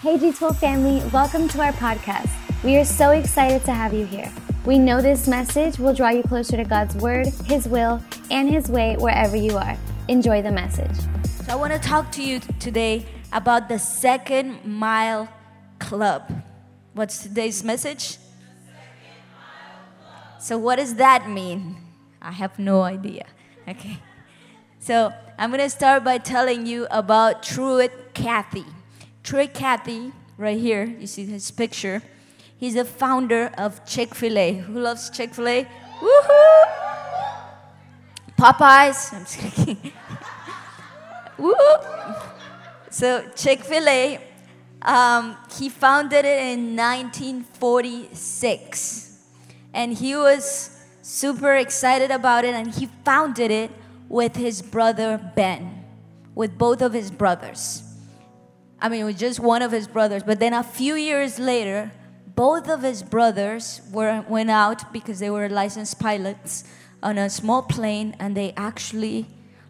Hey G12 family, welcome to our podcast. We are so excited to have you here. We know this message will draw you closer to God's Word, His will, and His way wherever you are. Enjoy the message. So I want to talk to you today about the Second Mile Club. What's today's message? So, what does that mean? I have no idea. Okay. So, I'm going to start by telling you about Truett Cathy. Truett Cathy, right here, you see his picture. He's the founder of Chick fil A. Who loves Chick fil A? Woohoo! Popeyes. I'm just kidding. Woo! So, Chick fil A, um, he founded it in 1946. And he was super excited about it, and he founded it with his brother Ben, with both of his brothers. I mean, it was just one of his brothers. But then a few years later, both of his brothers were, went out because they were licensed pilots on a small plane and they actually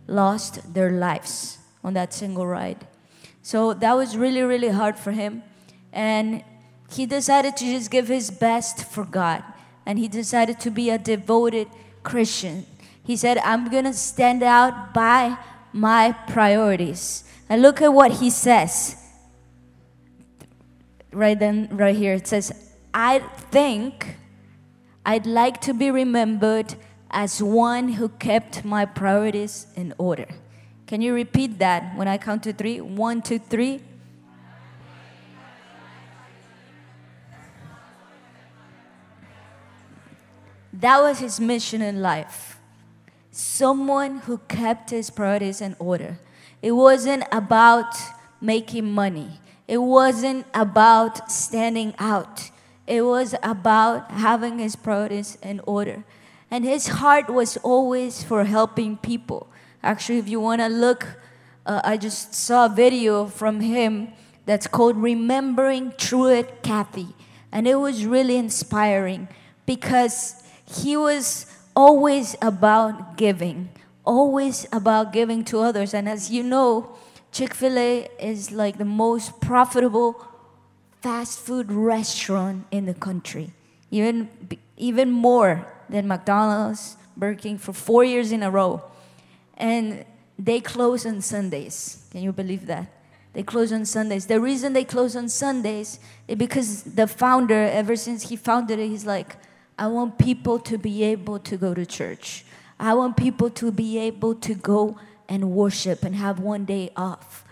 lost their lives on that single ride. So that was really, really hard for him. And he decided to just give his best for God. And he decided to be a devoted Christian. He said, I'm going to stand out by my priorities. And look at what he says. Right then, right here, it says, I think I'd like to be remembered as one who kept my priorities in order. Can you repeat that when I count to three? One, two, three. That was his mission in life. Someone who kept his priorities in order. It wasn't about making money, it wasn't about standing out. It was about having his priorities in order. And his heart was always for helping people. Actually, if you want to look, uh, I just saw a video from him that's called Remembering Truett Cathy. And it was really inspiring because he was always about giving, always about giving to others. And as you know, Chick fil A is like the most profitable fast food restaurant in the country, even, even more than McDonald's, Burger King for four years in a row. And they close on Sundays. Can you believe that? They close on Sundays. The reason they close on Sundays is because the founder, ever since he founded it, he's like, I want people to be able to go to church. I want people to be able to go and worship and have one day off.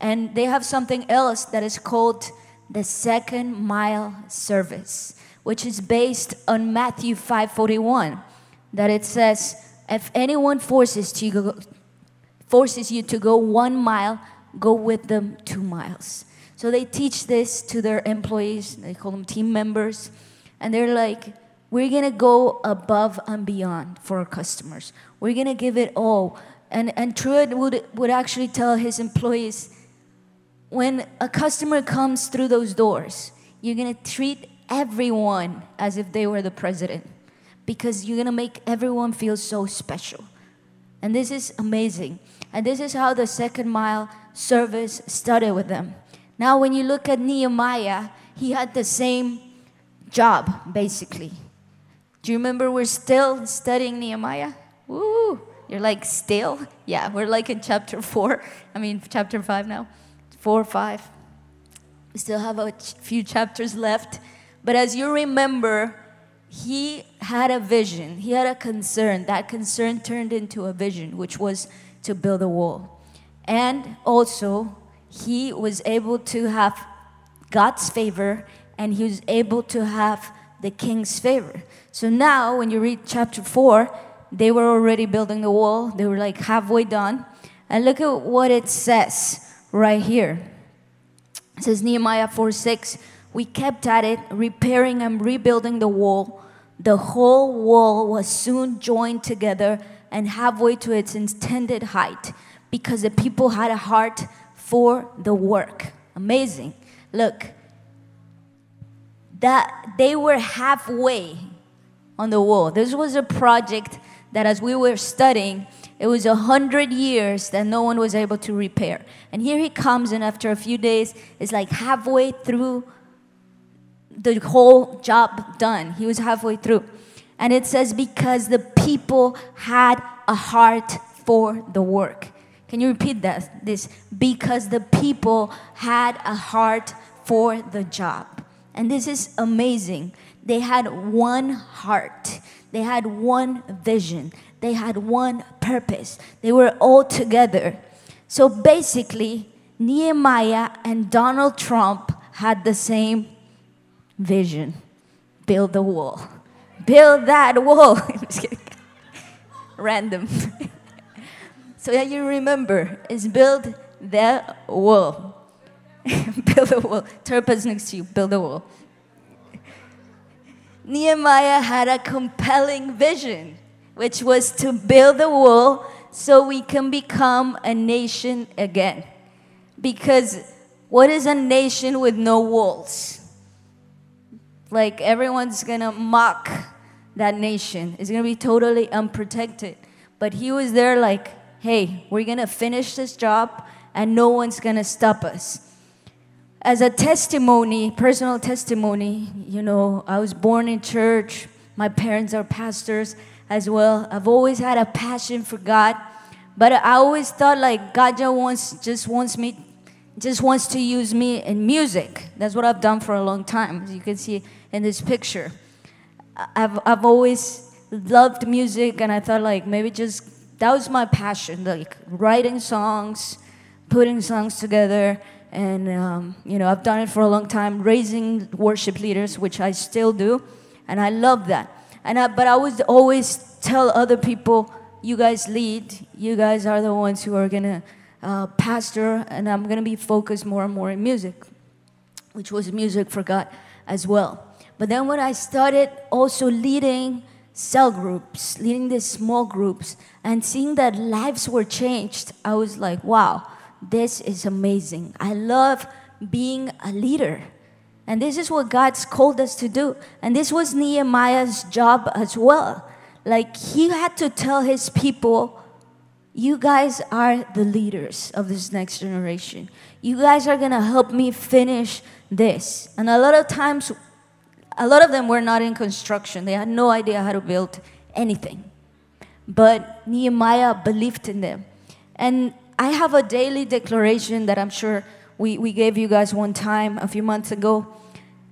And they have something else that is called the second mile service, which is based on Matthew 5:41, that it says, "If anyone forces you go, forces you to go one mile, go with them two miles." So they teach this to their employees. They call them team members, and they're like, "We're gonna go above and beyond for our customers. We're gonna give it all." And and Truett would would actually tell his employees when a customer comes through those doors, you're gonna treat everyone as if they were the president because you're gonna make everyone feel so special. And this is amazing. And this is how the second mile service started with them. Now, when you look at Nehemiah, he had the same job, basically. Do you remember we're still studying Nehemiah? Woo! You're like, still? Yeah, we're like in chapter four. I mean, chapter five now four or five. We still have a few chapters left. But as you remember, he had a vision, he had a concern. That concern turned into a vision, which was to build a wall. And also, he was able to have God's favor and he was able to have the king's favor. So now, when you read chapter 4, they were already building the wall, they were like halfway done. And look at what it says right here. It says Nehemiah 4 6, we kept at it, repairing and rebuilding the wall. The whole wall was soon joined together and halfway to its intended height because the people had a heart for the work. Amazing. Look, that they were halfway on the wall. This was a project that as we were studying, it was a hundred years that no one was able to repair. And here he comes, and after a few days, it's like halfway through the whole job done. He was halfway through. And it says, because the people had a heart for the work. Can you repeat that? This because the people had a heart for the job. And this is amazing. They had one heart, they had one vision, they had one purpose. They were all together. So basically, Nehemiah and Donald Trump had the same vision build the wall. Build that wall. Random. so that you remember is build the wall. build a wall. Turpa's next to you. Build a wall. Nehemiah had a compelling vision, which was to build the wall so we can become a nation again. Because what is a nation with no walls? Like everyone's gonna mock that nation. It's gonna be totally unprotected. But he was there, like, hey, we're gonna finish this job and no one's gonna stop us as a testimony, personal testimony, you know, I was born in church. My parents are pastors as well. I've always had a passion for God, but I always thought like God just wants just wants me just wants to use me in music. That's what I've done for a long time. As you can see in this picture. I've I've always loved music and I thought like maybe just that was my passion, like writing songs, putting songs together and um, you know i've done it for a long time raising worship leaders which i still do and i love that. And I, but i would always tell other people you guys lead. You guys are the ones who are gonna uh, pastor and i'm gonna be focused more and more in music which was music for god as well. But then when i started also leading cell groups leading these small groups and seeing that lives were changed i was like wow this is amazing. I love being a leader. And this is what God's called us to do. And this was Nehemiah's job as well. Like he had to tell his people, you guys are the leaders of this next generation. You guys are going to help me finish this. And a lot of times, a lot of them were not in construction. They had no idea how to build anything. But Nehemiah believed in them. And I have a daily declaration that I'm sure we, we gave you guys one time a few months ago.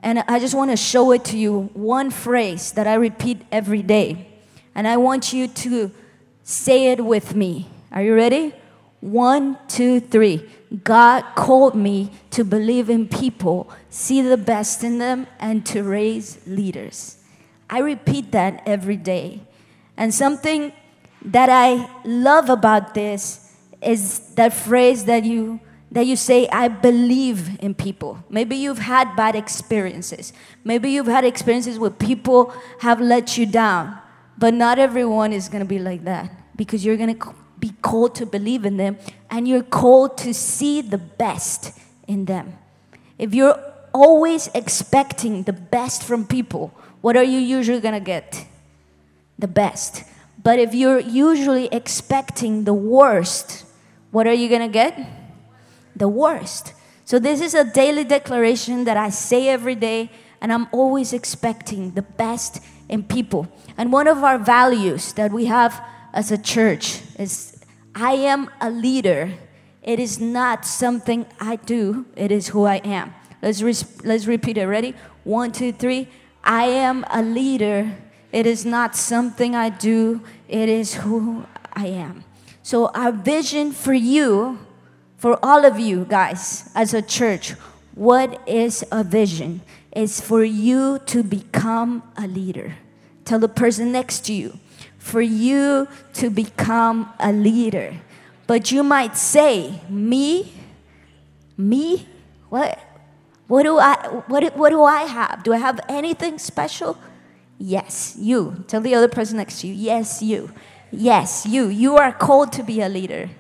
And I just want to show it to you. One phrase that I repeat every day. And I want you to say it with me. Are you ready? One, two, three. God called me to believe in people, see the best in them, and to raise leaders. I repeat that every day. And something that I love about this is that phrase that you that you say i believe in people. Maybe you've had bad experiences. Maybe you've had experiences where people have let you down but not everyone is going to be like that because you're going to be called to believe in them and you're called to see the best in them. If you're always expecting the best from people what are you usually going to get? The best. But if you're usually expecting the worst what are you going to get? The worst. So, this is a daily declaration that I say every day, and I'm always expecting the best in people. And one of our values that we have as a church is I am a leader. It is not something I do, it is who I am. Let's, re- let's repeat it. Ready? One, two, three. I am a leader. It is not something I do, it is who I am. So, our vision for you, for all of you guys as a church, what is a vision? Is for you to become a leader. Tell the person next to you, for you to become a leader. But you might say, me, me, what? What do I what, what do I have? Do I have anything special? Yes, you. Tell the other person next to you, yes, you. Yes, you. You are called to be a leader.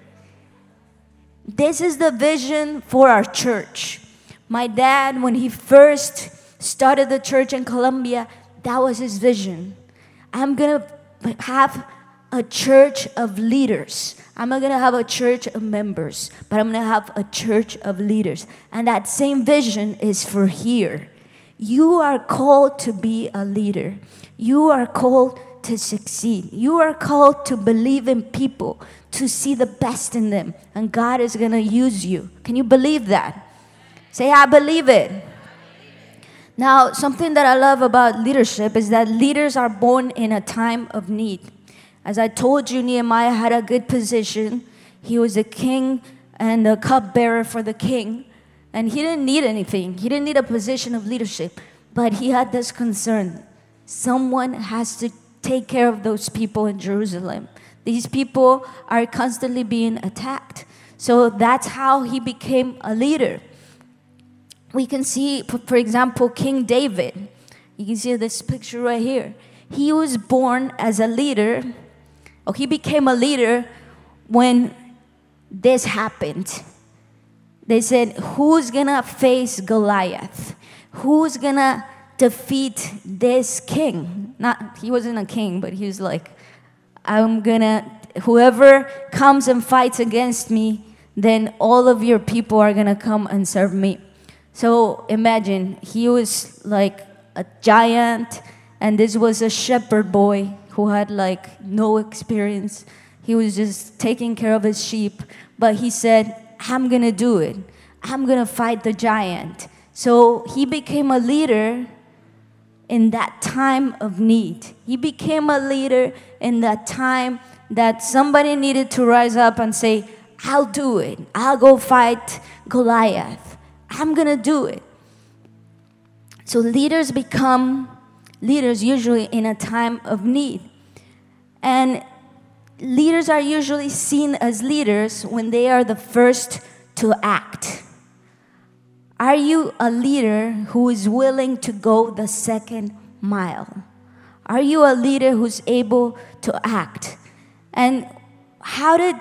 This is the vision for our church. My dad, when he first started the church in Colombia, that was his vision. I'm going to have a church of leaders. I'm not gonna have a church of members, but I'm gonna have a church of leaders. And that same vision is for here. You are called to be a leader. You are called to succeed. You are called to believe in people, to see the best in them, and God is gonna use you. Can you believe that? Say, I believe it. Now, something that I love about leadership is that leaders are born in a time of need. As I told you, Nehemiah had a good position. He was a king and a cupbearer for the king. And he didn't need anything, he didn't need a position of leadership. But he had this concern someone has to take care of those people in Jerusalem. These people are constantly being attacked. So that's how he became a leader. We can see, for example, King David. You can see this picture right here. He was born as a leader or he became a leader when this happened. They said, Who's gonna face Goliath? Who's gonna defeat this king? Not, he wasn't a king, but he was like, I'm gonna, whoever comes and fights against me, then all of your people are gonna come and serve me. So imagine, he was like a giant, and this was a shepherd boy who had like no experience. He was just taking care of his sheep. But he said, I'm gonna do it. I'm gonna fight the giant. So he became a leader in that time of need. He became a leader in that time that somebody needed to rise up and say, I'll do it. I'll go fight Goliath. I'm gonna do it. So leaders become leaders usually in a time of need. And leaders are usually seen as leaders when they are the first to act. Are you a leader who is willing to go the second mile? Are you a leader who's able to act? And how did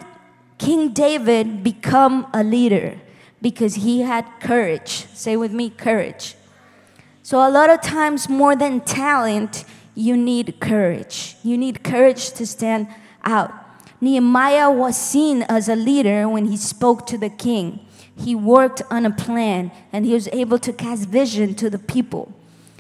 King David become a leader? Because he had courage. Say with me, courage. So, a lot of times, more than talent, you need courage. You need courage to stand out. Nehemiah was seen as a leader when he spoke to the king. He worked on a plan and he was able to cast vision to the people.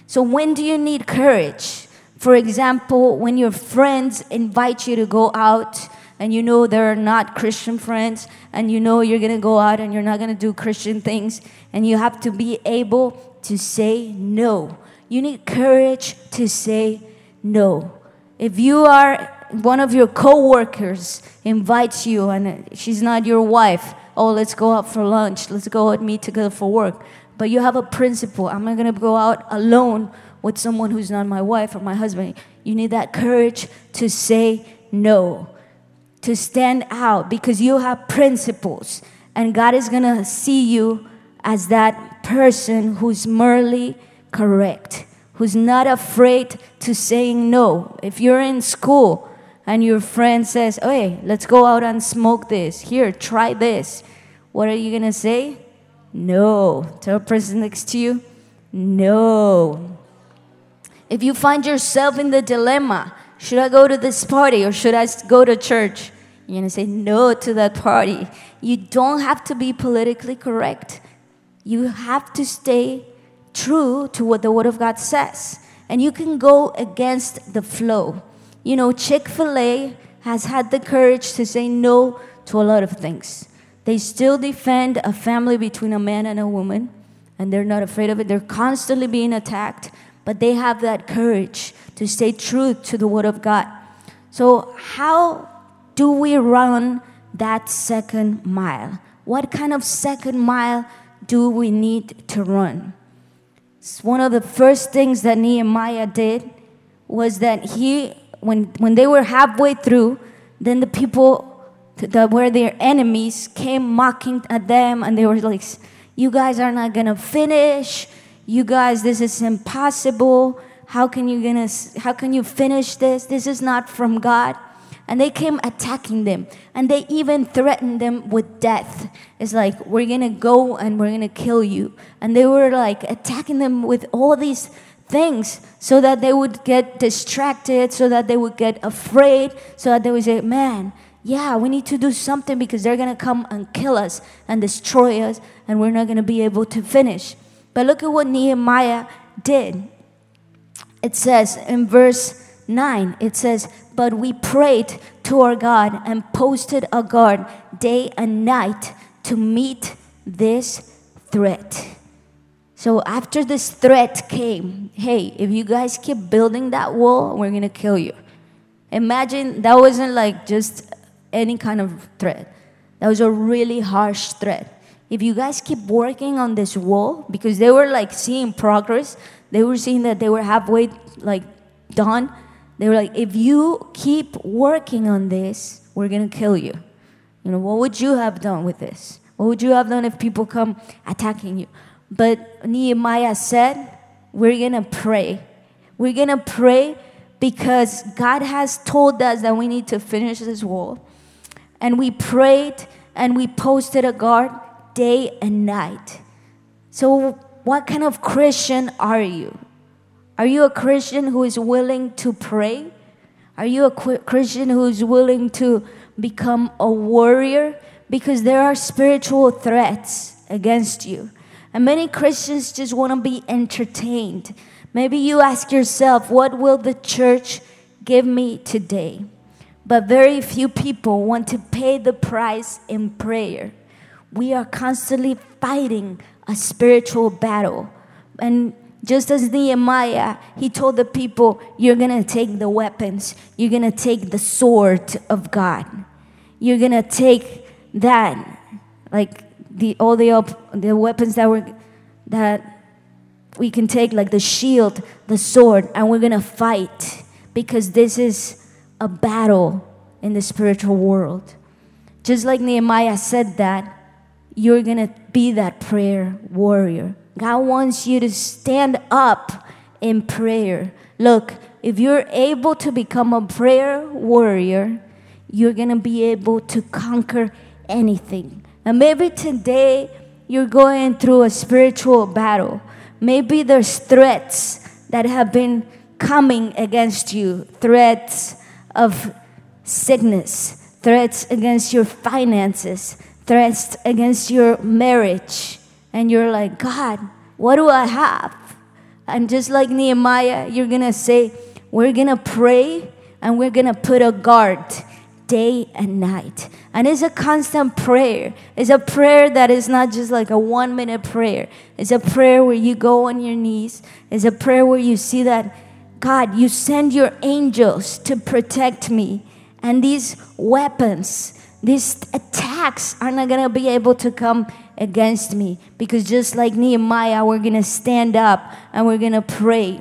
So, when do you need courage? For example, when your friends invite you to go out and you know they're not Christian friends and you know you're gonna go out and you're not gonna do Christian things and you have to be able to say no. You need courage to say no. If you are one of your coworkers invites you and she's not your wife, oh, let's go out for lunch, let's go and meet together for work. But you have a principle. I'm not gonna go out alone with someone who's not my wife or my husband. You need that courage to say no, to stand out because you have principles. And God is gonna see you as that person who's morally correct, who's not afraid to saying no. If you're in school and your friend says, hey, let's go out and smoke this, here, try this, what are you gonna say? No. Tell the person next to you, no. If you find yourself in the dilemma, should I go to this party or should I go to church? You're gonna say no to that party. You don't have to be politically correct. You have to stay true to what the Word of God says. And you can go against the flow. You know, Chick fil A has had the courage to say no to a lot of things. They still defend a family between a man and a woman, and they're not afraid of it. They're constantly being attacked, but they have that courage to stay true to the Word of God. So, how do we run that second mile? What kind of second mile do we need to run? It's one of the first things that Nehemiah did was that he, when, when they were halfway through, then the people that were their enemies came mocking at them and they were like, You guys are not gonna finish. You guys, this is impossible. How can you gonna how can you finish this? This is not from God and they came attacking them and they even threatened them with death it's like we're gonna go and we're gonna kill you and they were like attacking them with all these things so that they would get distracted, so that they would get afraid, so that they would say, Man, yeah, we need to do something because they're going to come and kill us and destroy us, and we're not going to be able to finish. But look at what Nehemiah did. It says in verse 9, it says, But we prayed to our God and posted a guard day and night to meet this threat. So after this threat came, hey, if you guys keep building that wall, we're gonna kill you. Imagine that wasn't like just any kind of threat. That was a really harsh threat. If you guys keep working on this wall, because they were like seeing progress, they were seeing that they were halfway like done. They were like, if you keep working on this, we're gonna kill you. You know, what would you have done with this? What would you have done if people come attacking you? But Nehemiah said, we're gonna pray. We're gonna pray because God has told us that we need to finish this wall. And we prayed and we posted a guard day and night. So, what kind of Christian are you? Are you a Christian who is willing to pray? Are you a Christian who is willing to become a warrior? Because there are spiritual threats against you. And many Christians just want to be entertained. Maybe you ask yourself, what will the church give me today? But very few people want to pay the price in prayer. We are constantly fighting a spiritual battle. And just as Nehemiah, he told the people, You're going to take the weapons, you're going to take the sword of God. You're going to take that, like the, all the, op- the weapons that were that we can take, like the shield, the sword, and we're going to fight because this is a battle in the spiritual world. Just like Nehemiah said that, you're going to be that prayer warrior. God wants you to stand up in prayer. Look, if you're able to become a prayer warrior, you're going to be able to conquer anything. And maybe today you're going through a spiritual battle. Maybe there's threats that have been coming against you threats of sickness, threats against your finances, threats against your marriage. And you're like, God, what do I have? And just like Nehemiah, you're gonna say, We're gonna pray and we're gonna put a guard day and night. And it's a constant prayer. It's a prayer that is not just like a one minute prayer. It's a prayer where you go on your knees. It's a prayer where you see that, God, you send your angels to protect me. And these weapons, these attacks are not going to be able to come against me because just like Nehemiah, we're going to stand up and we're going to pray.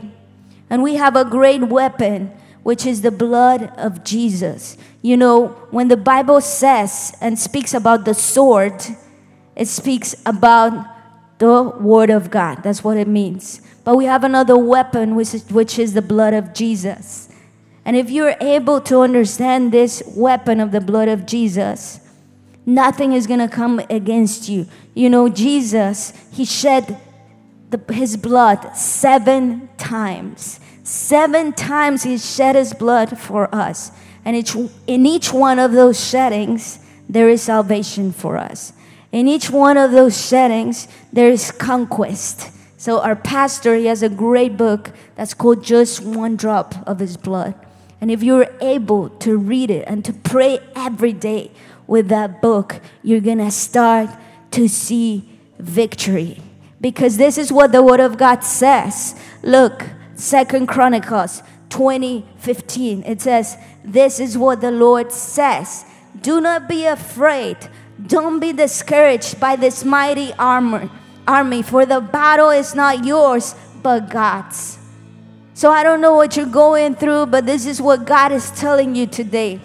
And we have a great weapon, which is the blood of Jesus. You know, when the Bible says and speaks about the sword, it speaks about the word of God. That's what it means. But we have another weapon, which is, which is the blood of Jesus. And if you're able to understand this weapon of the blood of Jesus, nothing is going to come against you. You know, Jesus, he shed the, his blood seven times. Seven times he shed his blood for us. And each, in each one of those settings, there is salvation for us. In each one of those settings, there is conquest. So, our pastor, he has a great book that's called Just One Drop of His Blood. And if you're able to read it and to pray every day with that book, you're gonna start to see victory. Because this is what the Word of God says. Look, Second Chronicles 20 15. It says, This is what the Lord says. Do not be afraid. Don't be discouraged by this mighty armor, army, for the battle is not yours, but God's. So I don't know what you're going through, but this is what God is telling you today.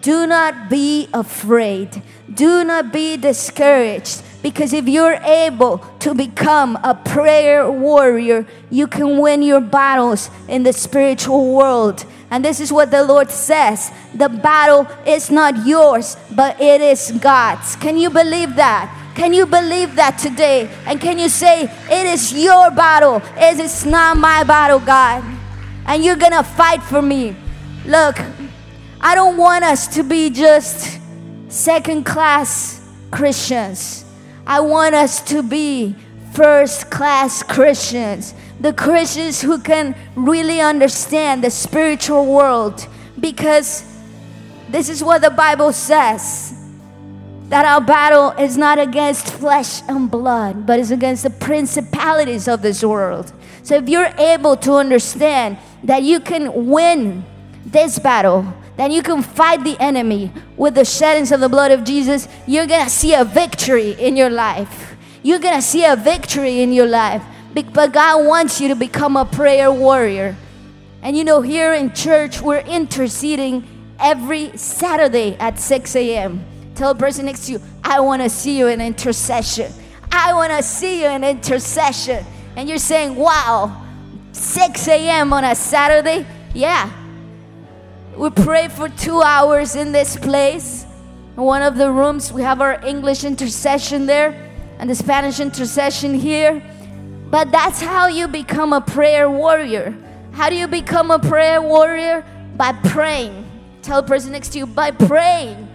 Do not be afraid. Do not be discouraged. Because if you're able to become a prayer warrior, you can win your battles in the spiritual world. And this is what the Lord says the battle is not yours, but it is God's. Can you believe that? Can you believe that today? And can you say, It is your battle, it is not my battle, God? And you're gonna fight for me. Look, I don't want us to be just second class Christians. I want us to be first class Christians. The Christians who can really understand the spiritual world because this is what the Bible says that our battle is not against flesh and blood, but is against the principalities of this world. So if you're able to understand that you can win this battle, that you can fight the enemy with the sheddings of the blood of Jesus, you're gonna see a victory in your life. You're gonna see a victory in your life. But God wants you to become a prayer warrior. And you know, here in church, we're interceding every Saturday at 6 a.m. Tell the person next to you, I want to see you in intercession. I want to see you in intercession. And you're saying, wow, 6 a.m. on a Saturday? Yeah. We pray for two hours in this place. In one of the rooms, we have our English intercession there and the Spanish intercession here. But that's how you become a prayer warrior. How do you become a prayer warrior? By praying. Tell the person next to you, by praying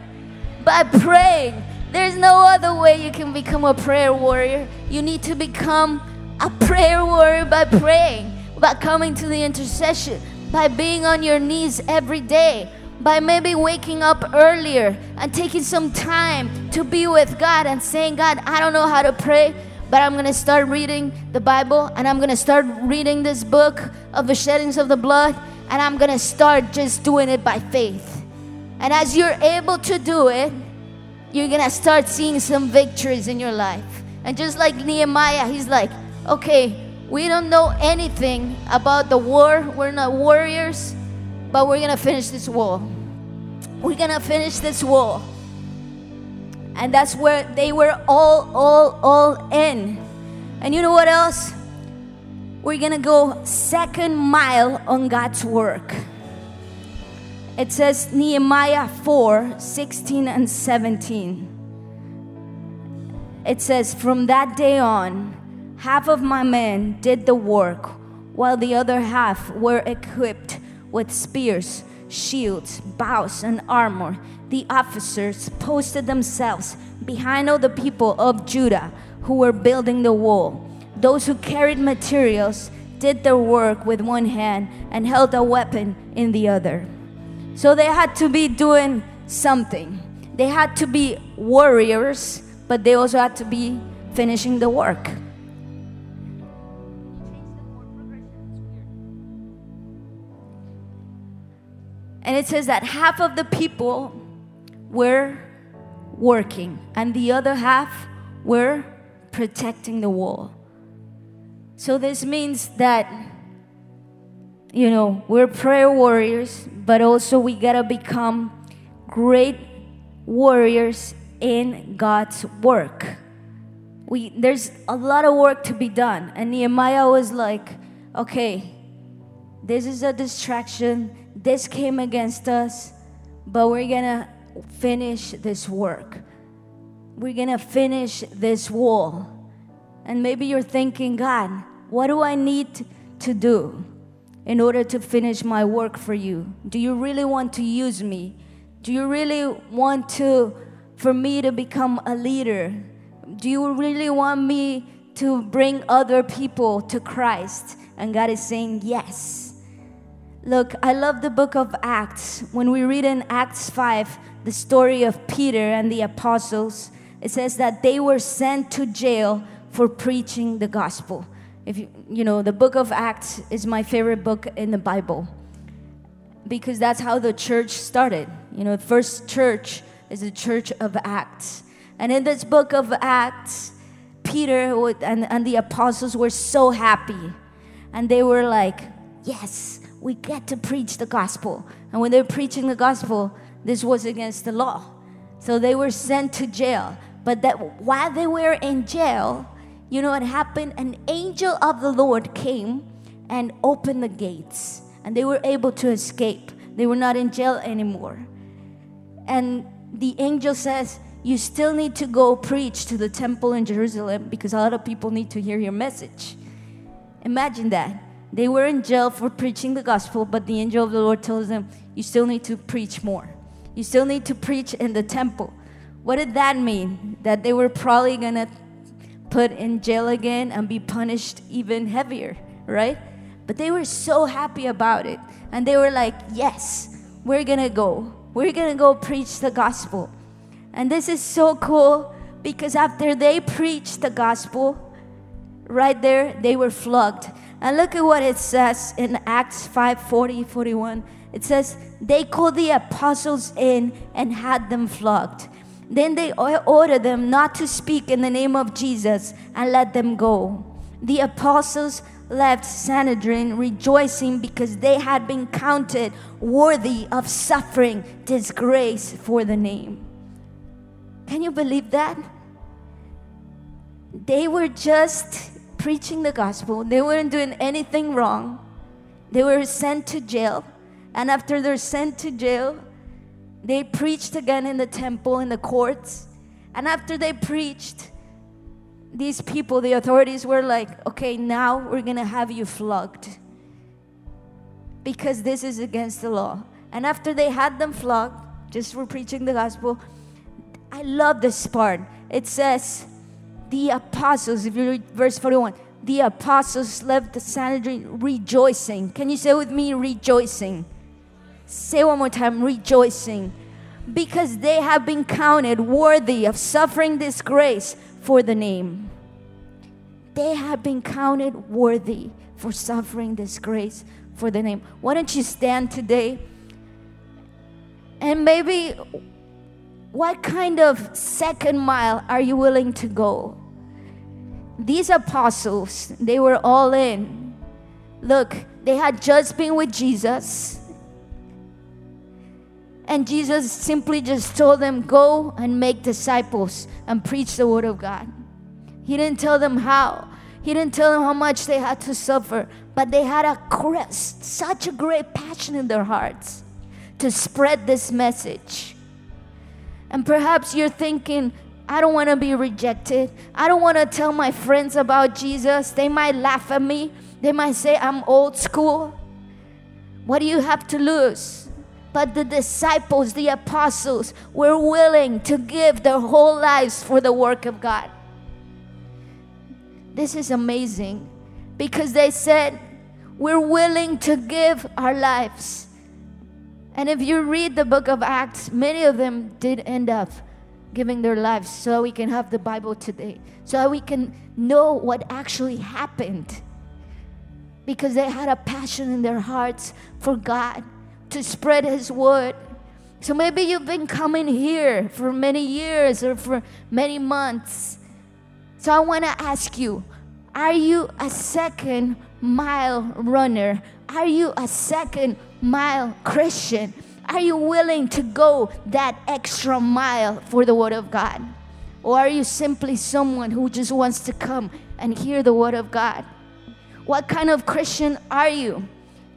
by praying. There's no other way you can become a prayer warrior. You need to become a prayer warrior by praying, by coming to the intercession, by being on your knees every day, by maybe waking up earlier and taking some time to be with God and saying, God, I don't know how to pray, but I'm going to start reading the Bible and I'm going to start reading this book of the sheddings of the blood and I'm going to start just doing it by faith. And as you're able to do it, you're gonna start seeing some victories in your life. And just like Nehemiah, he's like, okay, we don't know anything about the war, we're not warriors, but we're gonna finish this war. We're gonna finish this war. And that's where they were all, all, all in. And you know what else? We're gonna go second mile on God's work. It says Nehemiah 4 16 and 17. It says, From that day on, half of my men did the work, while the other half were equipped with spears, shields, bows, and armor. The officers posted themselves behind all the people of Judah who were building the wall. Those who carried materials did their work with one hand and held a weapon in the other. So they had to be doing something. They had to be warriors, but they also had to be finishing the work. And it says that half of the people were working, and the other half were protecting the wall. So this means that you know, we're prayer warriors, but also we gotta become great warriors in God's work. We, there's a lot of work to be done. And Nehemiah was like, okay, this is a distraction. This came against us, but we're gonna finish this work. We're gonna finish this wall. And maybe you're thinking, God, what do I need to do? in order to finish my work for you? Do you really want to use me? Do you really want to for me to become a leader? Do you really want me to bring other people to Christ? And God is saying, Yes. Look, I love the book of Acts. When we read in Acts 5 the story of Peter and the apostles, it says that they were sent to jail for preaching the gospel if you, you know, the book of Acts is my favorite book in the Bible because that's how the church started. You know, the first church is the church of Acts. And in this book of Acts, Peter and, and the apostles were so happy. And they were like, yes, we get to preach the gospel. And when they were preaching the gospel, this was against the law. So they were sent to jail. But that while they were in jail, you know what happened? An angel of the Lord came and opened the gates, and they were able to escape. They were not in jail anymore. And the angel says, you still need to go preach to the temple in Jerusalem because a lot of people need to hear your message. Imagine that. They were in jail for preaching the gospel, but the angel of the Lord tells them, You still need to preach more. You still need to preach in the temple. What did that mean? That they were probably gonna put in jail again and be punished even heavier, right? But they were so happy about it. And they were like, Yes, we're gonna go. We're gonna go preach the gospel. And this is so cool because after they preached the gospel, right there, they were flogged. And look at what it says in Acts 5 40, 41. It says, They called the apostles in and had them flogged. Then they ordered them not to speak in the name of Jesus and let them go. The apostles left Sanhedrin rejoicing because they had been counted worthy of suffering disgrace for the name. Can you believe that? They were just preaching the gospel, they weren't doing anything wrong. They were sent to jail, and after they're sent to jail, they preached again in the temple, in the courts. And after they preached, these people, the authorities were like, okay, now we're gonna have you flogged because this is against the law. And after they had them flogged, just for preaching the gospel, I love this part. It says, the apostles, if you read verse 41, the apostles left the Sanhedrin rejoicing. Can you say with me, rejoicing? Say one more time, rejoicing. Because they have been counted worthy of suffering disgrace for the name. They have been counted worthy for suffering disgrace for the name. Why don't you stand today? And maybe what kind of second mile are you willing to go? These apostles, they were all in. Look, they had just been with Jesus. And Jesus simply just told them, Go and make disciples and preach the word of God. He didn't tell them how, He didn't tell them how much they had to suffer, but they had a crest, such a great passion in their hearts to spread this message. And perhaps you're thinking, I don't want to be rejected. I don't want to tell my friends about Jesus. They might laugh at me. They might say I'm old school. What do you have to lose? But the disciples, the apostles, were willing to give their whole lives for the work of God. This is amazing because they said, We're willing to give our lives. And if you read the book of Acts, many of them did end up giving their lives so we can have the Bible today, so we can know what actually happened. Because they had a passion in their hearts for God to spread His word. So maybe you've been coming here for many years or for many months. So I want to ask you are you a second mile runner? Are you a second mile Christian? Are you willing to go that extra mile for the Word of God? Or are you simply someone who just wants to come and hear the Word of God? What kind of Christian are you?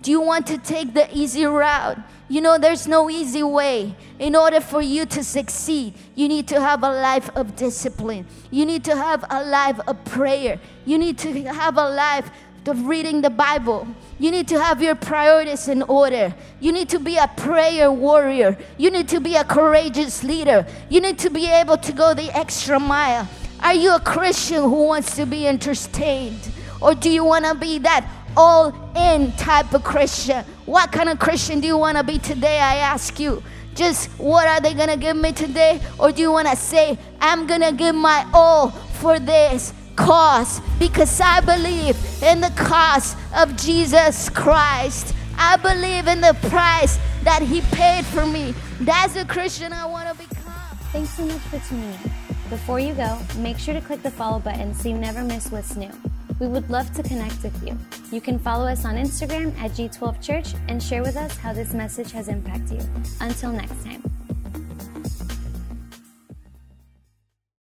Do you want to take the easy route? You know, there's no easy way. In order for you to succeed, you need to have a life of discipline. You need to have a life of prayer. You need to have a life of reading the Bible. You need to have your priorities in order. You need to be a prayer warrior. You need to be a courageous leader. You need to be able to go the extra mile. Are you a Christian who wants to be entertained? Or do you want to be that all in type of Christian. What kind of Christian do you want to be today? I ask you. Just what are they to give me today? Or do you want to say, I'm to give my all for this cause because I believe in the cost of Jesus Christ. I believe in the price that He paid for me. That's the Christian I want to become. Thanks so much for tuning in. Before you go, make sure to click the follow button so you never miss what's new. We would love to connect with you. You can follow us on Instagram at G12 Church and share with us how this message has impacted you. Until next time.